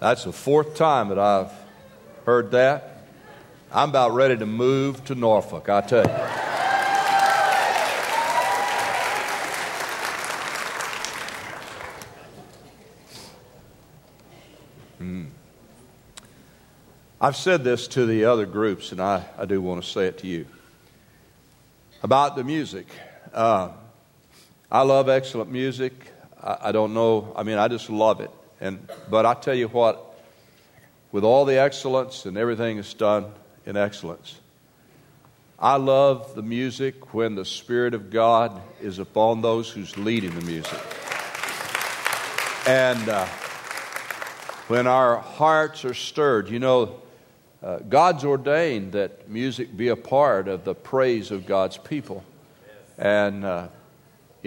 That's the fourth time that I've heard that. I'm about ready to move to Norfolk, I tell you. Hmm. I've said this to the other groups, and I, I do want to say it to you about the music. Uh, I love excellent music. I, I don't know, I mean, I just love it. And, but I tell you what, with all the excellence and everything is done in excellence, I love the music when the Spirit of God is upon those who's leading the music. And uh, when our hearts are stirred, you know, uh, God's ordained that music be a part of the praise of God's people. And uh,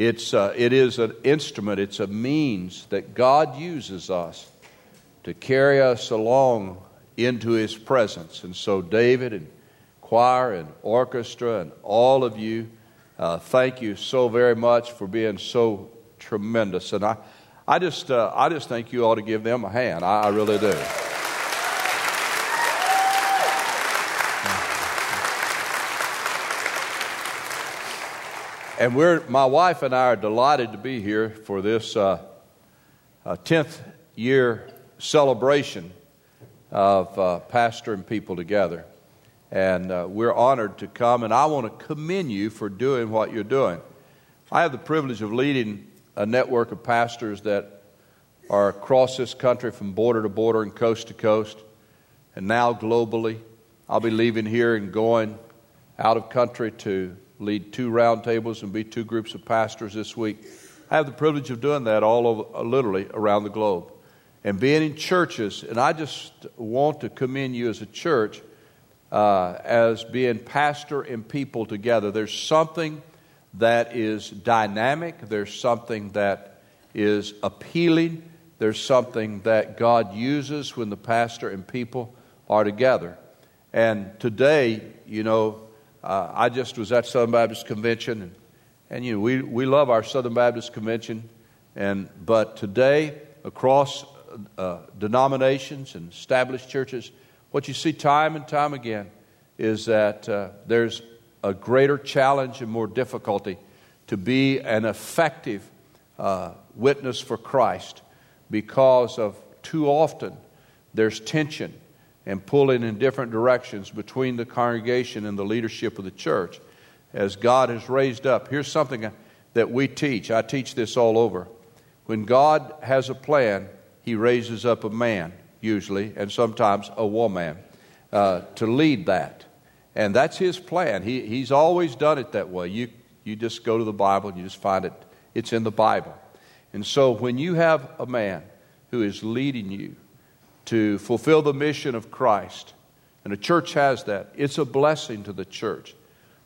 it's, uh, it is an instrument, it's a means that God uses us to carry us along into His presence. And so, David and choir and orchestra and all of you, uh, thank you so very much for being so tremendous. And I, I, just, uh, I just think you ought to give them a hand. I, I really do. And we're, my wife and I are delighted to be here for this uh, uh, 10th year celebration of uh, pastor and people together. And uh, we're honored to come, and I want to commend you for doing what you're doing. I have the privilege of leading a network of pastors that are across this country from border to border and coast to coast, and now globally. I'll be leaving here and going out of country to lead two roundtables and be two groups of pastors this week. I have the privilege of doing that all over, uh, literally around the globe and being in churches. And I just want to commend you as a church uh, as being pastor and people together. There's something that is dynamic, there's something that is appealing, there's something that God uses when the pastor and people are together. And today, you know, uh, I just was at Southern Baptist Convention, and, and you know, we, we love our Southern Baptist Convention, and, but today, across uh, denominations and established churches, what you see time and time again is that uh, there's a greater challenge and more difficulty to be an effective uh, witness for Christ because of too often there's tension and pulling in different directions between the congregation and the leadership of the church as God has raised up. Here's something that we teach. I teach this all over. When God has a plan, He raises up a man, usually, and sometimes a woman, uh, to lead that. And that's His plan. He, he's always done it that way. You, you just go to the Bible and you just find it, it's in the Bible. And so when you have a man who is leading you, to fulfill the mission of Christ. And a church has that. It's a blessing to the church.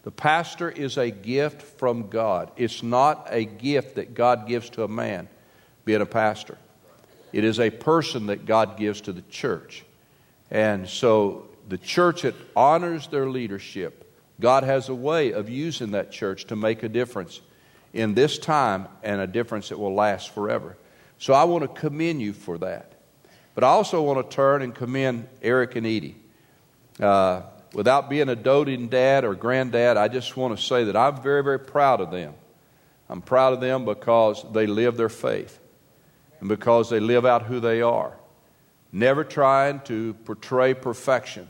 The pastor is a gift from God. It's not a gift that God gives to a man, being a pastor. It is a person that God gives to the church. And so the church that honors their leadership, God has a way of using that church to make a difference in this time and a difference that will last forever. So I want to commend you for that. But I also want to turn and commend Eric and Edie. Uh, without being a doting dad or granddad, I just want to say that I'm very, very proud of them. I'm proud of them because they live their faith and because they live out who they are. Never trying to portray perfection,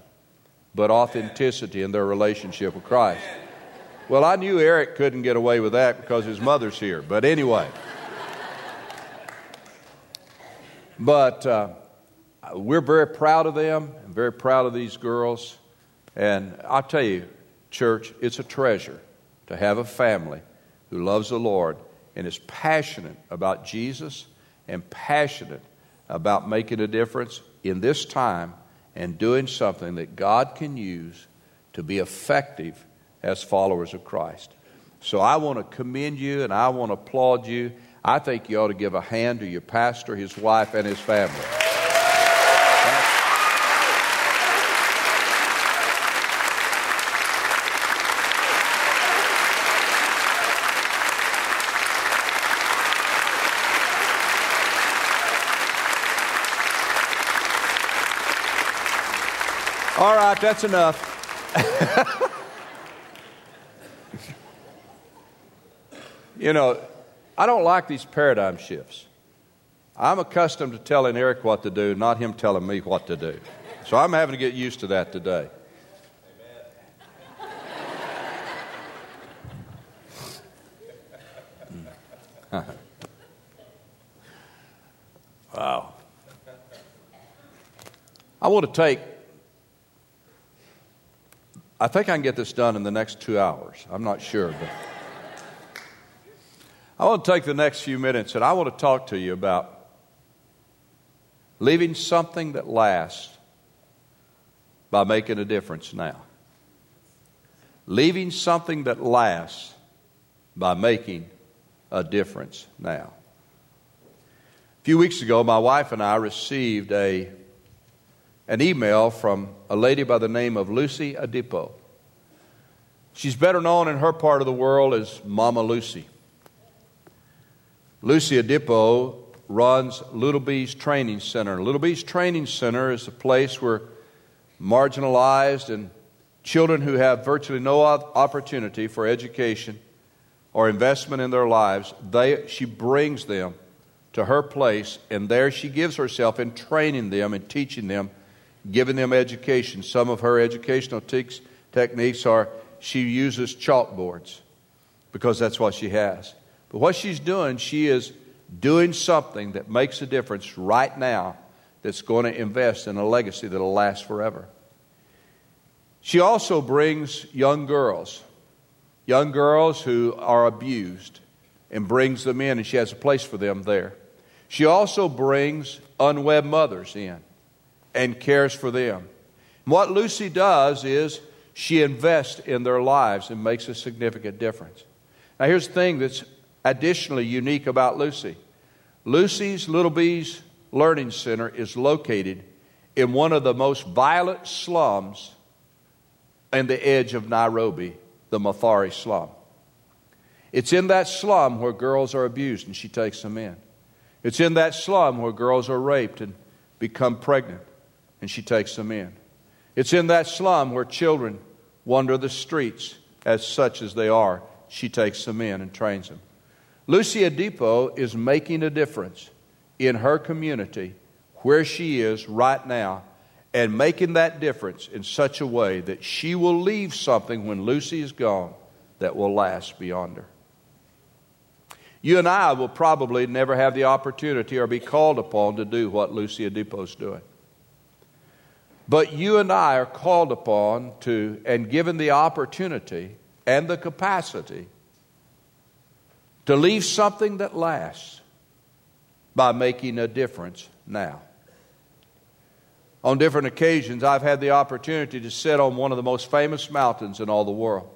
but authenticity in their relationship with Christ. Well, I knew Eric couldn't get away with that because his mother's here. But anyway. But. Uh, we're very proud of them and very proud of these girls. And I'll tell you, church, it's a treasure to have a family who loves the Lord and is passionate about Jesus and passionate about making a difference in this time and doing something that God can use to be effective as followers of Christ. So I want to commend you and I want to applaud you. I think you ought to give a hand to your pastor, his wife, and his family. All right, that's enough. you know, I don't like these paradigm shifts. I'm accustomed to telling Eric what to do, not him telling me what to do. So I'm having to get used to that today. wow. I want to take, I think I can get this done in the next two hours. I'm not sure, but I want to take the next few minutes and I want to talk to you about leaving something that lasts by making a difference now. Leaving something that lasts by making a difference now. A few weeks ago, my wife and I received a, an email from a lady by the name of Lucy Adipo. She's better known in her part of the world as Mama Lucy. Lucy Adipo runs Little Bees Training Center. Little Bees Training Center is a place where marginalized and children who have virtually no opportunity for education or investment in their lives, they, she brings them to her place, and there she gives herself in training them and teaching them, giving them education. Some of her educational te- techniques are she uses chalkboards because that's what she has. But what she's doing, she is doing something that makes a difference right now that's going to invest in a legacy that'll last forever. She also brings young girls, young girls who are abused, and brings them in, and she has a place for them there. She also brings unwed mothers in and cares for them. And what Lucy does is she invests in their lives and makes a significant difference. Now, here's the thing that's additionally unique about Lucy Lucy's Little Bees Learning Center is located in one of the most violent slums in the edge of Nairobi, the Mathare slum. It's in that slum where girls are abused and she takes them in. It's in that slum where girls are raped and become pregnant and she takes them in. It's in that slum where children wander the streets as such as they are. She takes them in and trains them. Lucy Adipo is making a difference in her community where she is right now and making that difference in such a way that she will leave something when Lucy is gone that will last beyond her. You and I will probably never have the opportunity or be called upon to do what Lucy Lucia is doing. But you and I are called upon to and given the opportunity and the capacity to leave something that lasts by making a difference now. On different occasions, I've had the opportunity to sit on one of the most famous mountains in all the world.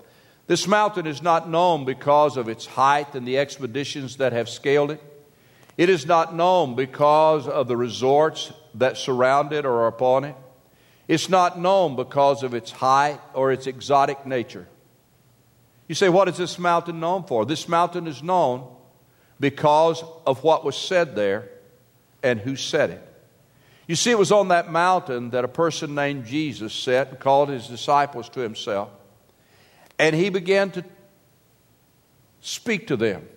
This mountain is not known because of its height and the expeditions that have scaled it. It is not known because of the resorts that surround it or are upon it. It's not known because of its height or its exotic nature. You say, what is this mountain known for? This mountain is known because of what was said there and who said it. You see, it was on that mountain that a person named Jesus sat and called his disciples to himself. And he began to speak to them.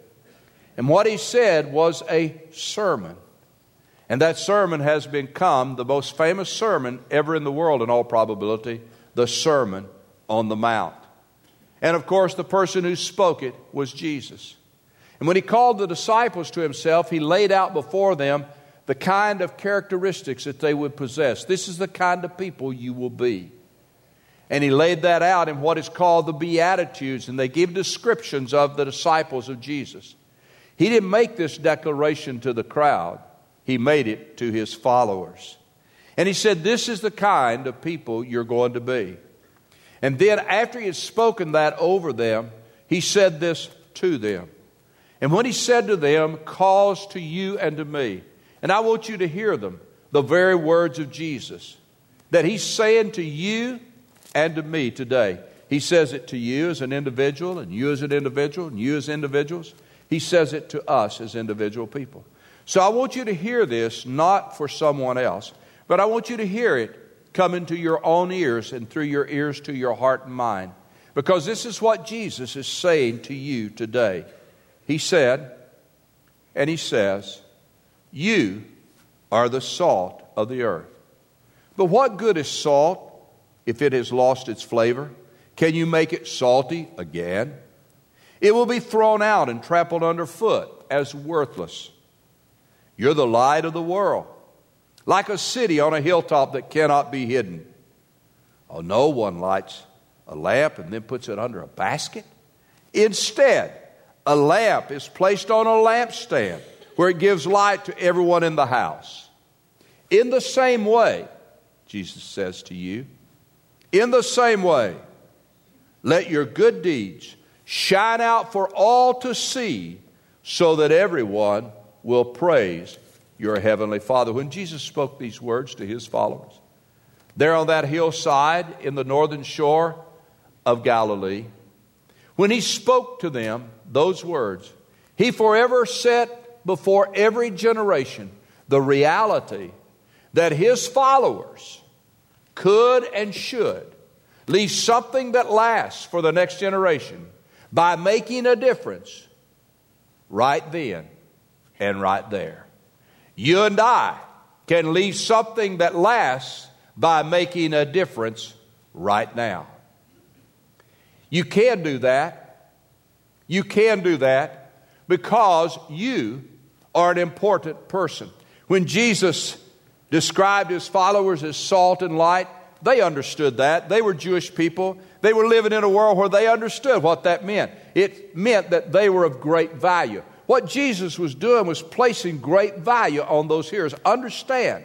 And what he said was a sermon. And that sermon has become the most famous sermon ever in the world, in all probability, the Sermon on the Mount. And of course, the person who spoke it was Jesus. And when he called the disciples to himself, he laid out before them the kind of characteristics that they would possess. This is the kind of people you will be. And he laid that out in what is called the Beatitudes, and they give descriptions of the disciples of Jesus. He didn't make this declaration to the crowd, he made it to his followers. And he said, This is the kind of people you're going to be. And then, after he had spoken that over them, he said this to them. And when he said to them, Cause to you and to me, and I want you to hear them, the very words of Jesus, that he's saying to you and to me today. He says it to you as an individual, and you as an individual, and you as individuals. He says it to us as individual people. So I want you to hear this not for someone else, but I want you to hear it come into your own ears and through your ears to your heart and mind. Because this is what Jesus is saying to you today. He said, and He says, You are the salt of the earth. But what good is salt if it has lost its flavor? Can you make it salty again? It will be thrown out and trampled underfoot as worthless. You're the light of the world, like a city on a hilltop that cannot be hidden. Oh, no one lights a lamp and then puts it under a basket. Instead, a lamp is placed on a lampstand where it gives light to everyone in the house. In the same way, Jesus says to you, in the same way, let your good deeds shine out for all to see so that everyone will praise your heavenly Father. When Jesus spoke these words to his followers, there on that hillside in the northern shore of Galilee, when he spoke to them those words, he forever set before every generation the reality that his followers could and should leave something that lasts for the next generation by making a difference right then and right there. You and I can leave something that lasts by making a difference right now. You can do that. You can do that because you are an important person. When Jesus described his followers as salt and light, they understood that. They were Jewish people. They were living in a world where they understood what that meant. It meant that they were of great value. What Jesus was doing was placing great value on those hearers. Understand,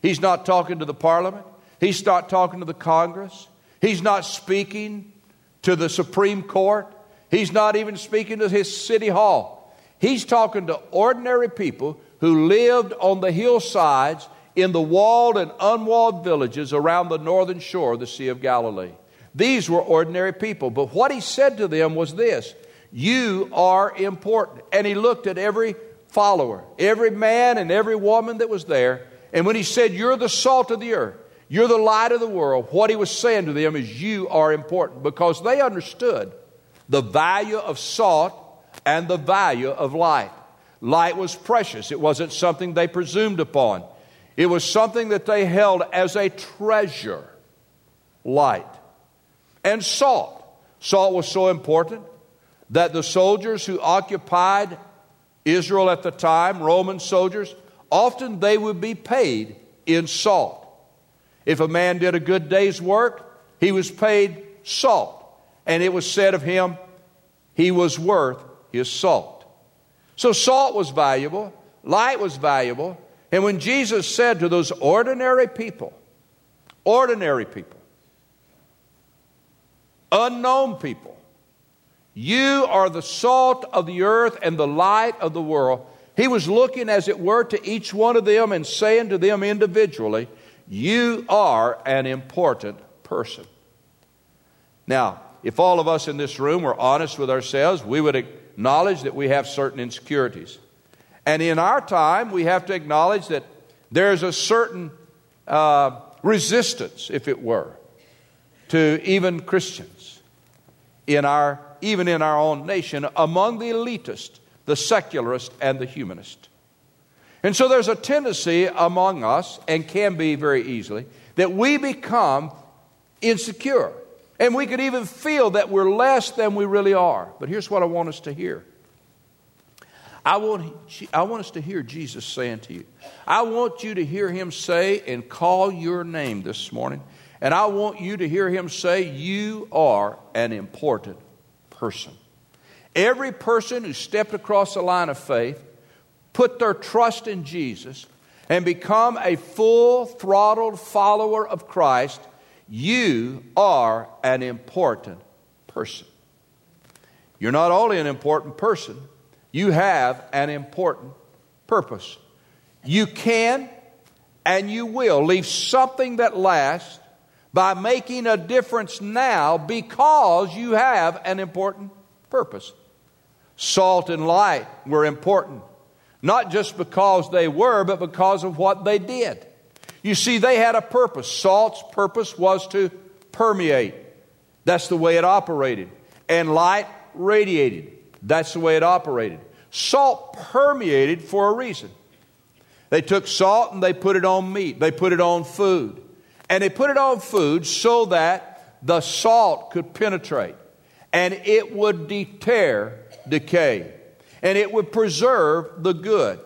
he's not talking to the parliament, he's not talking to the Congress, he's not speaking to the Supreme Court, he's not even speaking to his city hall. He's talking to ordinary people who lived on the hillsides in the walled and unwalled villages around the northern shore of the Sea of Galilee. These were ordinary people, but what he said to them was this You are important. And he looked at every follower, every man and every woman that was there, and when he said, You're the salt of the earth, you're the light of the world, what he was saying to them is, You are important because they understood the value of salt and the value of light. Light was precious, it wasn't something they presumed upon. It was something that they held as a treasure light. And salt. Salt was so important that the soldiers who occupied Israel at the time, Roman soldiers, often they would be paid in salt. If a man did a good day's work, he was paid salt. And it was said of him, he was worth his salt. So salt was valuable, light was valuable, and when Jesus said to those ordinary people, ordinary people, unknown people, you are the salt of the earth and the light of the world, he was looking, as it were, to each one of them and saying to them individually, You are an important person. Now, if all of us in this room were honest with ourselves, we would acknowledge that we have certain insecurities. And in our time, we have to acknowledge that there's a certain uh, resistance, if it were, to even Christians in our, even in our own nation, among the elitist, the secularist, and the humanist. And so there's a tendency among us, and can be very easily, that we become insecure. And we could even feel that we're less than we really are. But here's what I want us to hear I want, I want us to hear Jesus saying to you, I want you to hear him say and call your name this morning. And I want you to hear him say, You are an important person. Every person who stepped across the line of faith, put their trust in Jesus, and become a full throttled follower of Christ, you are an important person. You're not only an important person, you have an important purpose. You can and you will leave something that lasts by making a difference now because you have an important purpose. Salt and light were important, not just because they were, but because of what they did. You see, they had a purpose. Salt's purpose was to permeate. That's the way it operated. And light radiated. That's the way it operated. Salt permeated for a reason. They took salt and they put it on meat, they put it on food. And they put it on food so that the salt could penetrate and it would deter decay and it would preserve the good.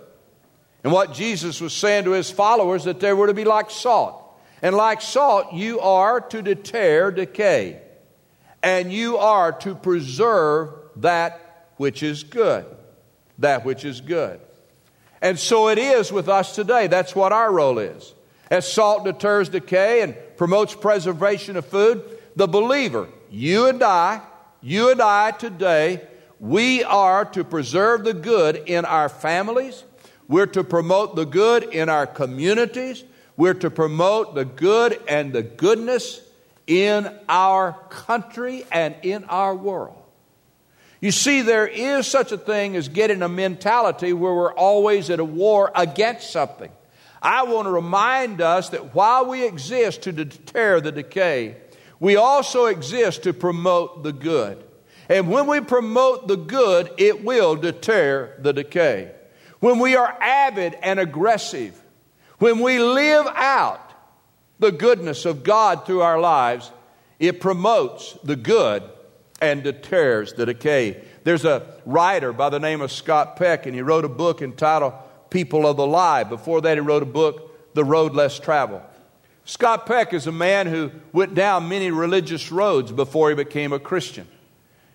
And what Jesus was saying to his followers that they were to be like salt. And like salt, you are to deter decay. And you are to preserve that which is good. That which is good. And so it is with us today. That's what our role is. As salt deters decay and promotes preservation of food, the believer, you and I, you and I today, we are to preserve the good in our families. We're to promote the good in our communities. We're to promote the good and the goodness in our country and in our world. You see, there is such a thing as getting a mentality where we're always at a war against something. I want to remind us that while we exist to deter the decay, we also exist to promote the good. And when we promote the good, it will deter the decay. When we are avid and aggressive, when we live out the goodness of God through our lives, it promotes the good and deters the decay. There's a writer by the name of Scott Peck, and he wrote a book entitled People of the Lie. Before that, he wrote a book, The Road Less Traveled. Scott Peck is a man who went down many religious roads before he became a Christian.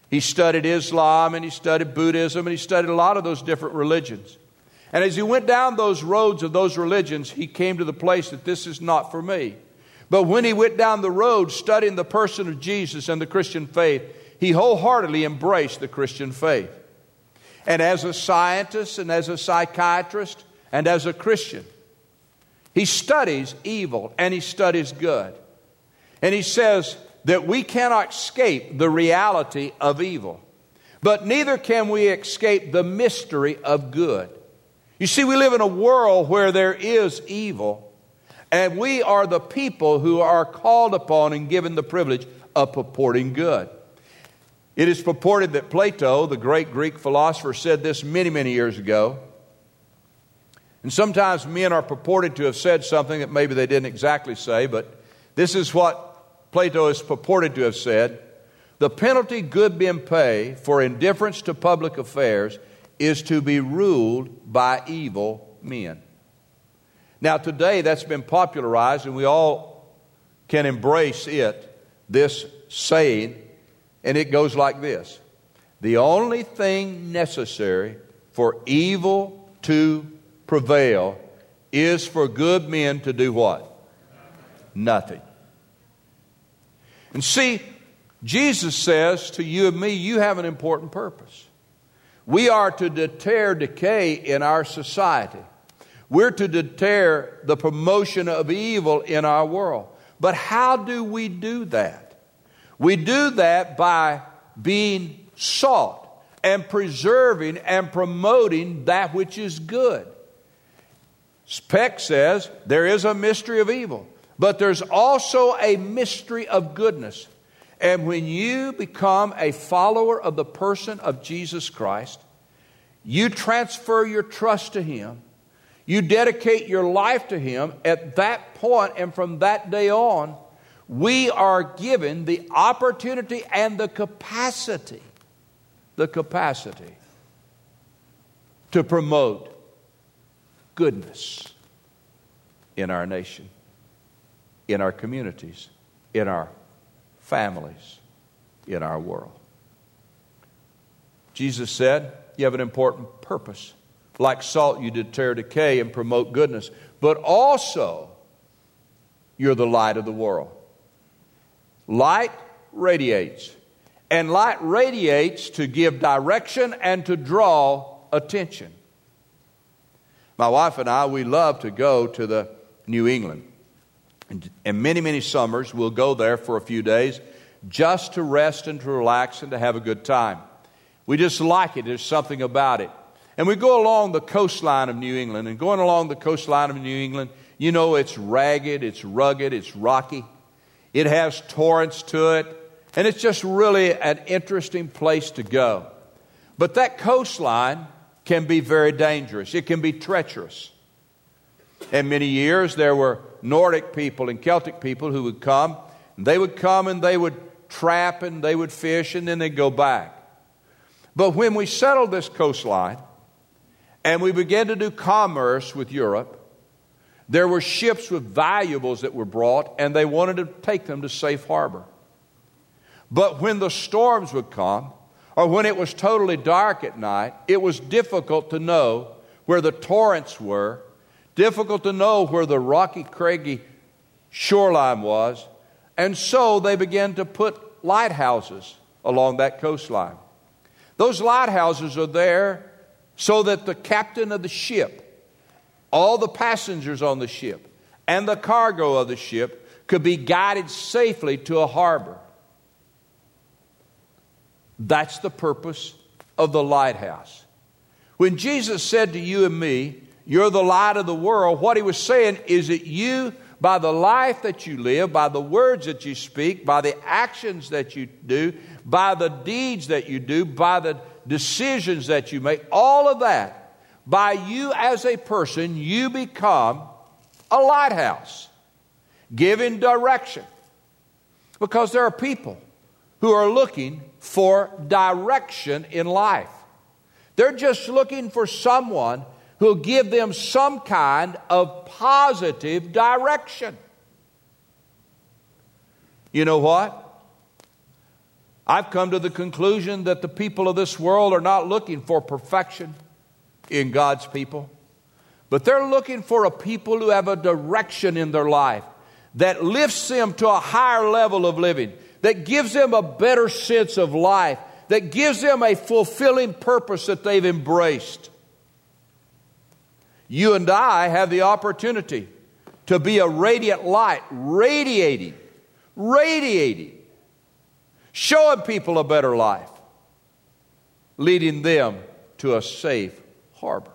He studied Islam and he studied Buddhism and he studied a lot of those different religions. And as he went down those roads of those religions, he came to the place that this is not for me. But when he went down the road studying the person of Jesus and the Christian faith, he wholeheartedly embraced the Christian faith. And as a scientist and as a psychiatrist and as a Christian, he studies evil and he studies good. And he says that we cannot escape the reality of evil, but neither can we escape the mystery of good. You see, we live in a world where there is evil, and we are the people who are called upon and given the privilege of purporting good. It is purported that Plato, the great Greek philosopher, said this many, many years ago. And sometimes men are purported to have said something that maybe they didn't exactly say, but this is what Plato is purported to have said. The penalty good men pay for indifference to public affairs is to be ruled by evil men. Now, today that's been popularized, and we all can embrace it, this saying, and it goes like this The only thing necessary for evil to prevail is for good men to do what? Nothing. And see, Jesus says to you and me, you have an important purpose. We are to deter decay in our society. We're to deter the promotion of evil in our world. But how do we do that? We do that by being salt and preserving and promoting that which is good. Peck says there is a mystery of evil, but there's also a mystery of goodness. And when you become a follower of the person of Jesus Christ, you transfer your trust to Him, you dedicate your life to Him at that point, and from that day on, we are given the opportunity and the capacity, the capacity to promote goodness in our nation, in our communities, in our families in our world. Jesus said, You have an important purpose. Like salt, you deter decay and promote goodness, but also you're the light of the world. Light radiates, and light radiates to give direction and to draw attention. My wife and I, we love to go to the New England. And, many, many summers, we'll go there for a few days just to rest and to relax and to have a good time. We just like it. There's something about it. And we go along the coastline of New England. And going along the coastline of New England, You know, it's ragged, it's rugged, it's rocky. It has torrents to it, and it's just really an interesting place to go. But that coastline can be very dangerous, it can be treacherous. In many years, there were Nordic people and Celtic people who would come. And they would come and they would trap and they would fish and then they'd go back. But when we settled this coastline and we began to do commerce with Europe, there were ships with valuables that were brought and they wanted to take them to safe harbor. But when the storms would come, or when it was totally dark at night, it was difficult to know where the torrents were, difficult to know where the rocky, craggy shoreline was, and so they began to put lighthouses along that coastline. Those lighthouses are there so that the captain of the ship, all the passengers on the ship, and the cargo of the ship could be guided safely to a harbor. That's the purpose of the lighthouse. When Jesus said to you and me, You're the light of the world, what he was saying is that you, by the life that you live, by the words that you speak, by the actions that you do, by the deeds that you do, by the decisions that you make, all of that, by you as a person, you become a lighthouse, giving direction. Because there are people who are looking for direction in life. They're just looking for someone who'll give them some kind of positive direction. You know what? I've come to the conclusion that the people of this world are not looking for perfection in God's people, but they're looking for a people who have a direction in their life that lifts them to a higher level of living that gives them a better sense of life, that gives them a fulfilling purpose that they've embraced. You and I have the opportunity to be a radiant light, radiating, radiating, showing people a better life, leading them to a safe harbor.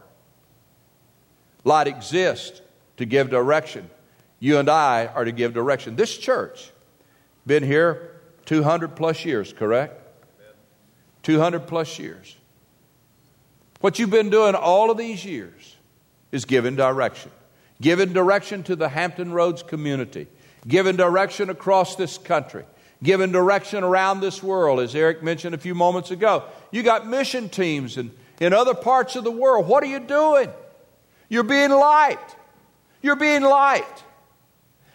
Light exists to give direction. You and I are to give direction. This church, been here 200 plus years, correct? 200 plus years. What you've been doing all of these years is giving direction. Giving direction to the Hampton Roads community. Giving direction across this country. Giving direction around this world, as Eric mentioned a few moments ago. You got mission teams in, in other parts of the world. What are you doing? You're being light. You're being light.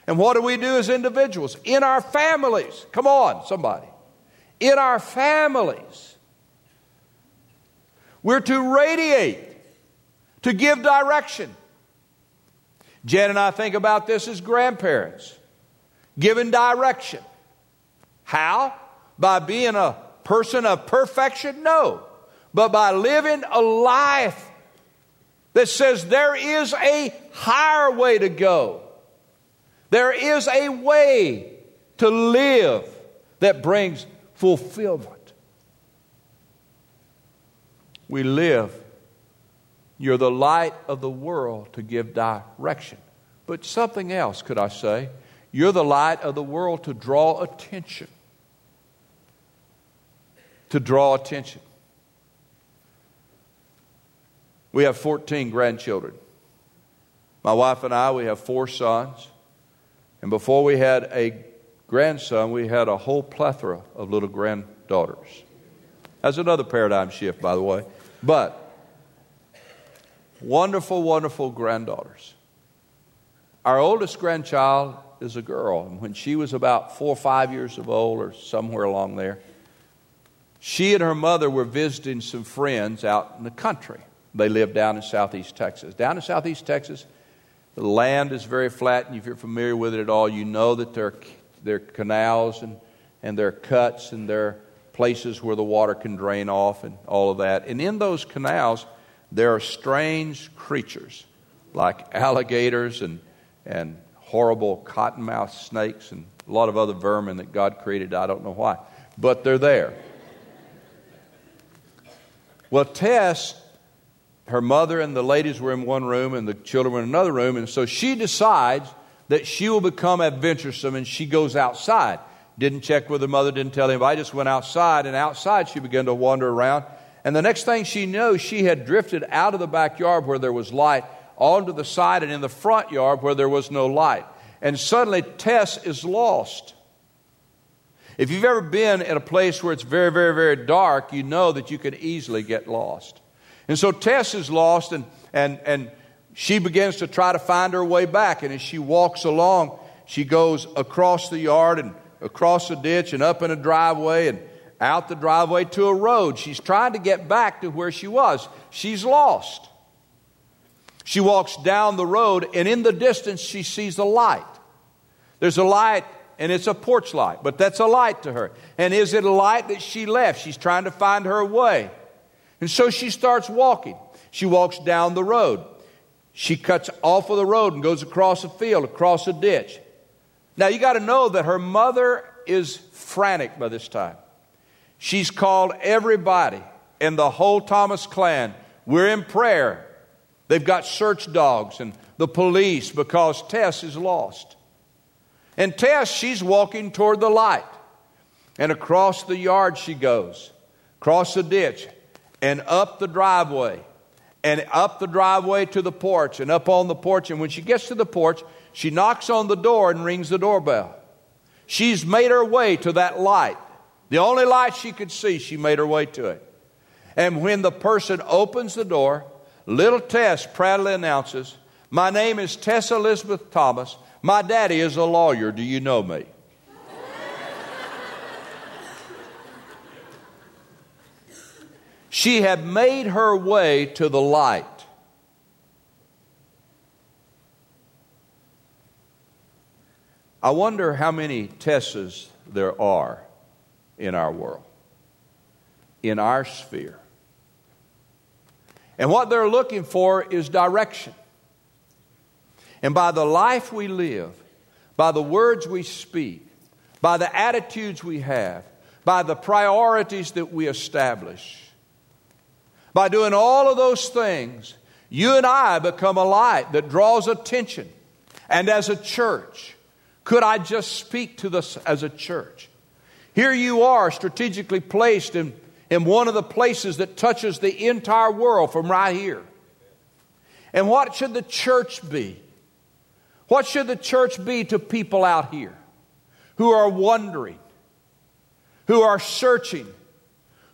And what do we do as individuals? In our families. Come on, somebody. In our families. We're to radiate, to give direction. Jen and I think about this as grandparents, giving direction. How? By being a person of perfection? No. But by living a life that says there is a higher way to go. There is a way to live that brings fulfillment. We live. You're the light of the world to give direction. But something else, could I say? You're the light of the world to draw attention. To draw attention. We have 14 grandchildren. My wife and I, we have four sons. And before we had a grandson, we had a whole plethora of little granddaughters. That's another paradigm shift, by the way. But wonderful, wonderful granddaughters. Our oldest grandchild is a girl, and when she was about four or five years of old, or somewhere along there, she and her mother were visiting some friends out in the country. They live down in southeast Texas. Down in southeast Texas, the land is very flat, and if you're familiar with it at all, you know that there are, there are canals and, and there are cuts and there are places where the water can drain off and all of that. And in those canals, there are strange creatures like alligators and, and horrible cottonmouth snakes and a lot of other vermin that God created. I don't know why, but they're there. Well, Tess her mother and the ladies were in one room and the children were in another room. And so she decides that she will become adventuresome and she goes outside. Didn't check with her mother, didn't tell anybody, just went outside. And outside she began to wander around. And the next thing she knows, she had drifted out of the backyard where there was light onto the side and in the front yard where there was no light. And suddenly Tess is lost. If you've ever been in a place where it's very, very, very dark, you know that you can easily get lost. And so Tess is lost, and, and, and she begins to try to find her way back. And as she walks along, she goes across the yard and across the ditch and up in a driveway and out the driveway to a road. She's trying to get back to where she was. She's lost. She walks down the road, and in the distance, she sees a light. There's a light, and it's a porch light, but that's a light to her. And is it a light that she left? She's trying to find her way. And so she starts walking. She walks down the road. She cuts off of the road and goes across a field, across a ditch. Now you got to know that her mother is frantic by this time. She's called everybody in the whole Thomas clan. We're in prayer. They've got search dogs and the police because Tess is lost. And Tess, she's walking toward the light. And across the yard she goes, across the ditch, and up the driveway, and up the driveway to the porch, and up on the porch. And when she gets to the porch, she knocks on the door and rings the doorbell. She's made her way to that light. The only light she could see, she made her way to it. And when the person opens the door, little Tess proudly announces, My name is Tess Elizabeth Thomas. My daddy is a lawyer. Do you know me? She had made her way to the light. I wonder how many Tessas there are in our world, in our sphere. And what they're looking for is direction. And by the life we live, by the words we speak, by the attitudes we have, by the priorities that we establish, by doing all of those things, you and I become a light that draws attention. And as a church, could I just speak to this as a church? Here you are, strategically placed in, in one of the places that touches the entire world from right here. And what should the church be? What should the church be to people out here who are wondering, who are searching,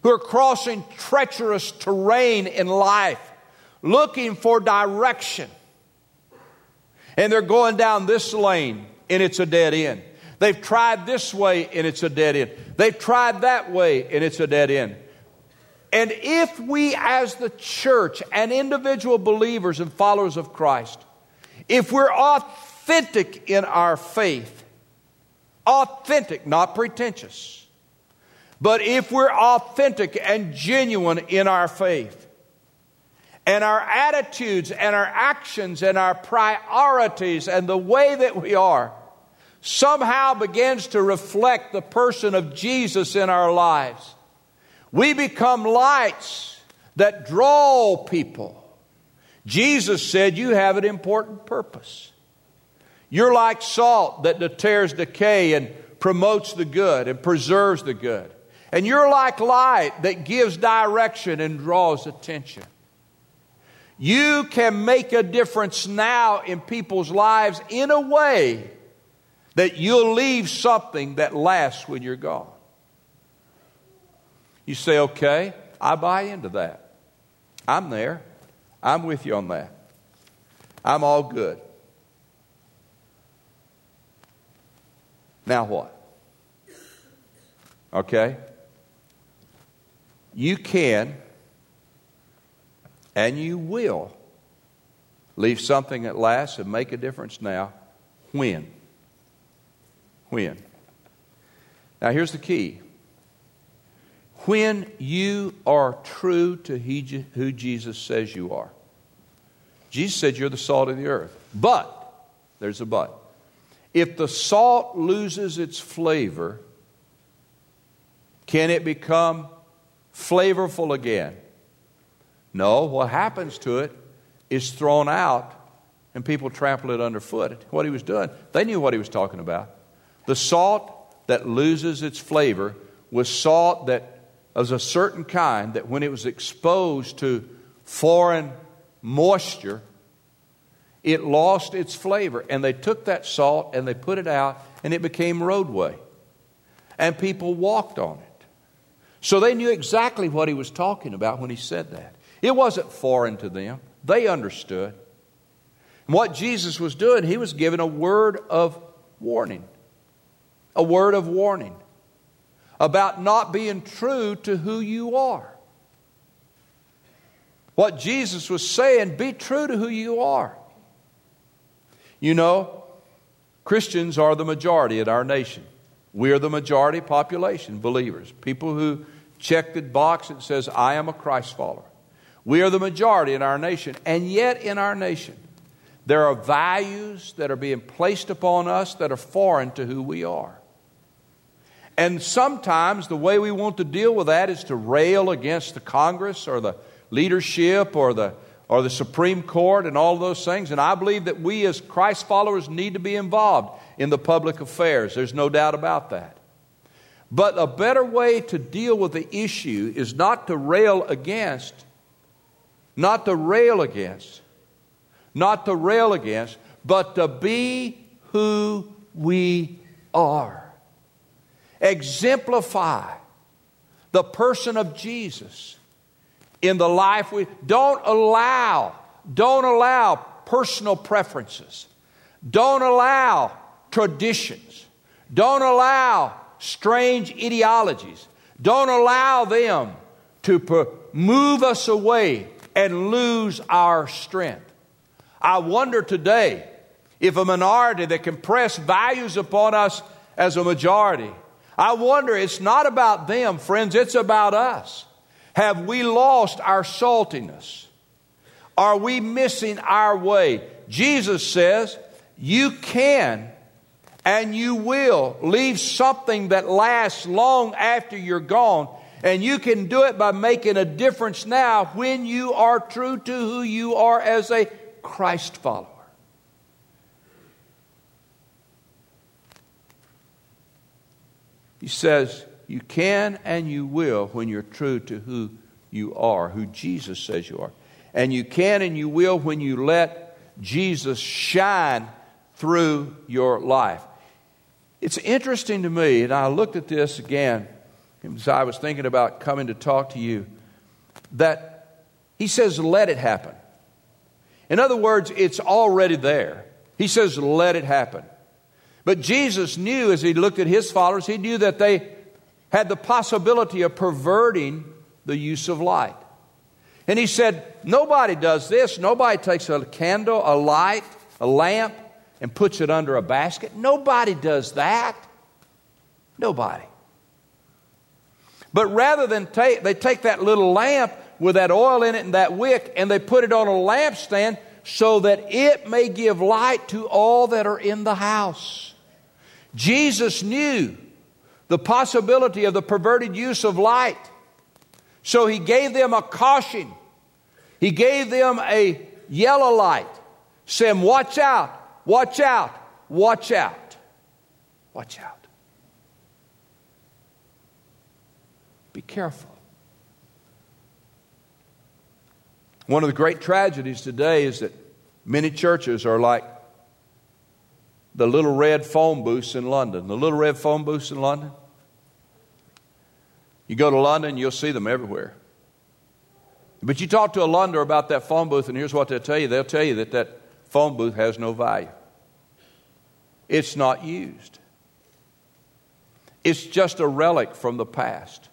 who are crossing treacherous terrain in life, looking for direction? And they're going down this lane and it's a dead end. They've tried this way and it's a dead end. They've tried that way and it's a dead end. And if we, as the church and individual believers and followers of Christ, if we're authentic in our faith, authentic, not pretentious, but if we're authentic and genuine in our faith, and our attitudes and our actions and our priorities and the way that we are somehow begins to reflect the person of Jesus in our lives. We become lights that draw people. Jesus said, You have an important purpose. You're like salt that deters decay and promotes the good and preserves the good. And you're like light that gives direction and draws attention. You can make a difference now in people's lives in a way that you'll leave something that lasts when you're gone. You say, okay, I buy into that. I'm there. I'm with you on that. I'm all good. Now what? Okay? You can and you will leave something that lasts and make a difference now. When? When? Now, here's the key. When you are true to who Jesus says you are. Jesus said you're the salt of the earth. But, there's a but. If the salt loses its flavor, can it become flavorful again? No, what happens to it is thrown out and people trample it underfoot. What he was doing, they knew what he was talking about. The salt that loses its flavor was salt that was a certain kind that when it was exposed to foreign moisture, it lost its flavor. And they took that salt and they put it out and it became roadway. And people walked on it. So they knew exactly what he was talking about when he said that. It wasn't foreign to them, they understood. And what Jesus was doing, he was giving a word of warning. A word of warning about not being true to who you are. What Jesus was saying, be true to who you are. You know, Christians are the majority in our nation. We are the majority population, believers, people who check the box that says, I am a Christ follower. We are the majority in our nation, and yet in our nation, there are values that are being placed upon us that are foreign to who we are. And sometimes the way we want to deal with that is to rail against the Congress or the leadership or the, or the Supreme Court and all those things. And I believe that we as Christ followers need to be involved in the public affairs. There's no doubt about that. But a better way to deal with the issue is not to rail against, not to rail against, not to rail against, but to be who we are. Exemplify the person of Jesus in the life we don't allow, don't allow personal preferences. Don't allow traditions. Don't allow strange ideologies. Don't allow them to move us away and lose our strength. I wonder today if a minority that can press values upon us as a majority, I wonder it's not about them, friends, it's about us. Have we lost our saltiness? Are we missing our way? Jesus says, You can and you will leave something that lasts long after you're gone. And you can do it by making a difference now when you are true to who you are as a Christ follower. He says, You can and you will when you're true to who you are, who Jesus says you are. And you can and you will when you let Jesus shine through your life. It's interesting to me, and I looked at this again as I was thinking about coming to talk to you, that he says, let it happen. In other words, it's already there. He says, let it happen. But Jesus knew as he looked at his followers, he knew that they had the possibility of perverting the use of light. And he said, Nobody does this. Nobody takes a candle, a light, a lamp, and puts it under a basket. Nobody does that. Nobody. But rather than take, they take that little lamp with that oil in it and that wick and they put it on a lampstand so that it may give light to all that are in the house. Jesus knew the possibility of the perverted use of light. So he gave them a caution. He gave them a yellow light, saying, Watch out, Watch out. Watch out. Watch out. Be careful. One of the great tragedies today is that many churches are like the little red phone booths in London. The little red phone booths in London. You go to London, you'll see them everywhere. But you talk to a Londoner about that phone booth, and here's what they'll tell you they'll tell you that that phone booth has no value it's not used. It's just a relic from the past.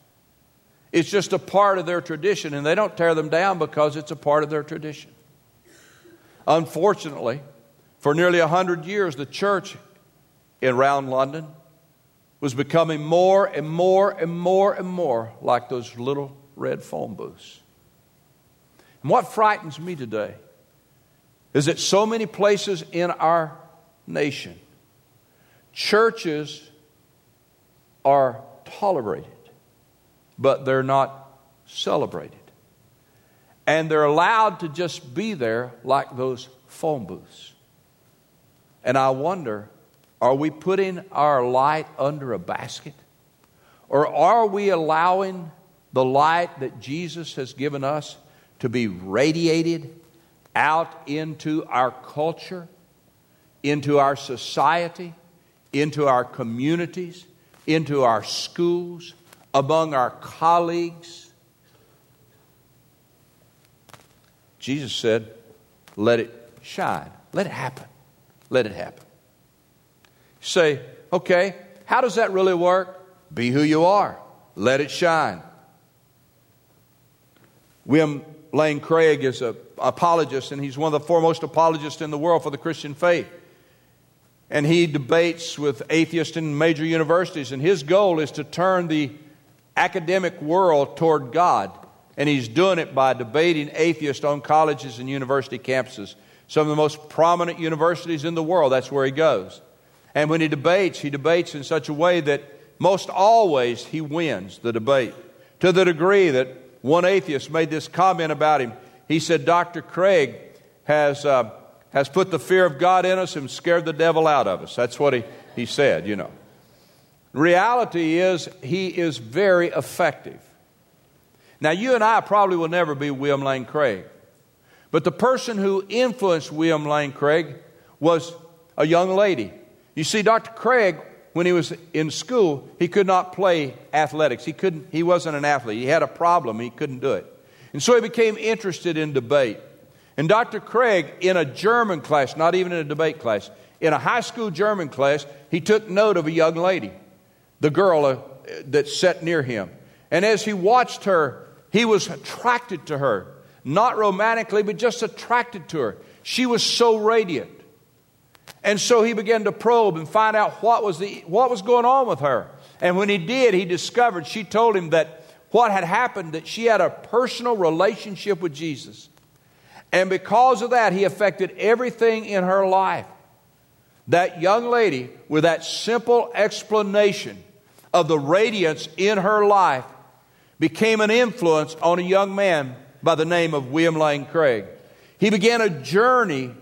It's just a part of their tradition, and they don't tear them down because it's a part of their tradition. Unfortunately, for nearly a hundred years, the church in around London was becoming more and more and more and more like those little red phone booths. And what frightens me today is that so many places in our nation Churches are tolerated, but they're not celebrated. and they're allowed to just be there like those phone booths. And I wonder are we putting our light under a basket? Or are we allowing the light that Jesus has given us to be radiated out into our culture, into our society, into our communities, into our schools, among our colleagues? Jesus said, Let it shine. Let it happen. Let it happen. Say, okay, how does that really work? Be who you are. Let it shine. William Lane Craig is an apologist, and he's one of the foremost apologists in the world for the Christian faith. And he debates with atheists in major universities, and his goal is to turn the academic world toward God. And he's doing it by debating atheists on colleges and university campuses. Some of the most prominent universities in the world, that's where he goes. And when he debates, he debates in such a way that most always he wins the debate. To the degree that one atheist made this comment about him. He said, Dr. Craig has, uh, has put the fear of God in us and scared the devil out of us. That's what he, he said, you know. Reality is, he is very effective. Now, you and I probably will never be William Lane Craig. But the person who influenced William Lane Craig was a young lady. You see, Dr. Craig, when he was in school, he could not play athletics. He, couldn't, he wasn't an athlete. He had a problem, he couldn't do it. And so he became interested in debate. And Dr. Craig, in a German class, not even in a debate class, in a high school German class, he took note of a young lady, the girl uh, that sat near him. And as he watched her, he was attracted to her not romantically, but just attracted to her. She was so radiant. And so he began to probe and find out what was, the, what was going on with her. And when he did, he discovered, she told him that what had happened, that she had a personal relationship with Jesus. And because of that, he affected everything in her life. That young lady, with that simple explanation of the radiance in her life, became an influence on a young man by the name of William Lane Craig. He began a journey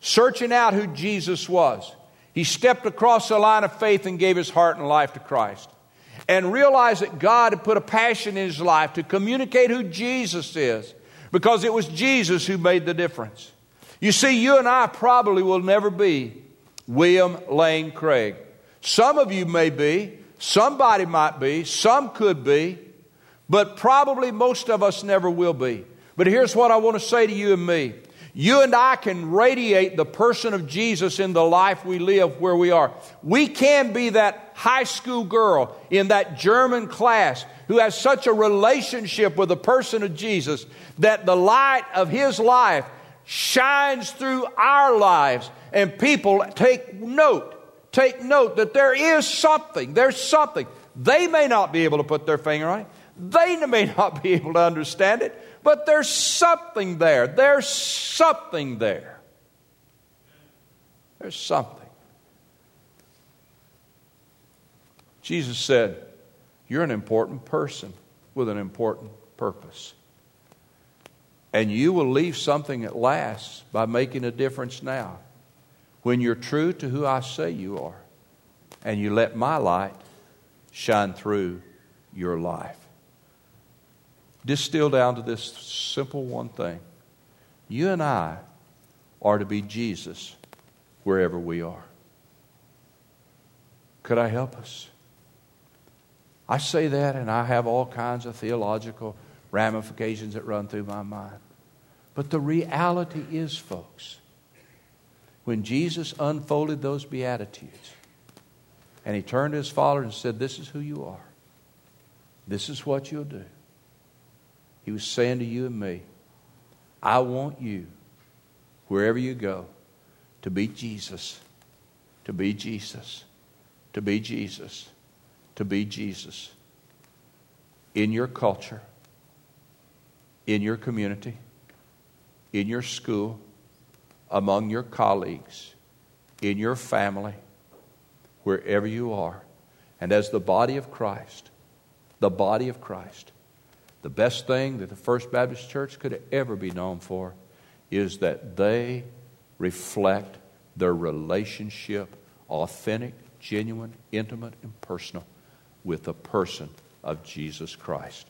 searching out who Jesus was. He stepped across the line of faith and gave his heart and life to Christ. And realized that God had put a passion in his life to communicate who Jesus is because it was Jesus who made the difference. You see, you and I probably will never be William Lane Craig. Some of you may be, somebody might be, some could be, but probably most of us never will be. But here's what I want to say to you and me. You and I can radiate the person of Jesus in the life we live where we are. We can be that high school girl in that German class who has such a relationship with the person of Jesus that the light of his life shines through our lives and people take note. Take note that there is something. There's something. They may not be able to put their finger on it. They may not be able to understand it, but there's something there. There's something there. There's something. Jesus said, You're an important person with an important purpose. And you will leave something at last by making a difference now. When you're true to who I say you are, and you let my light shine through your life distill down to this simple one thing. You and I are to be Jesus wherever we are. Could I help us? I say that and I have all kinds of theological ramifications that run through my mind. But the reality is, folks, when Jesus unfolded those Beatitudes and he turned to his followers and said, This is who you are, this is what you'll do. He was saying to you and me, I want you, wherever you go, to be Jesus, to be Jesus, to be Jesus, to be Jesus in your culture, in your community, in your school, among your colleagues, in your family, wherever you are. And as the body of Christ, the body of Christ, The best thing that the First Baptist Church could ever be known for is that they reflect their relationship, authentic, genuine, intimate, and personal, with the person of Jesus Christ.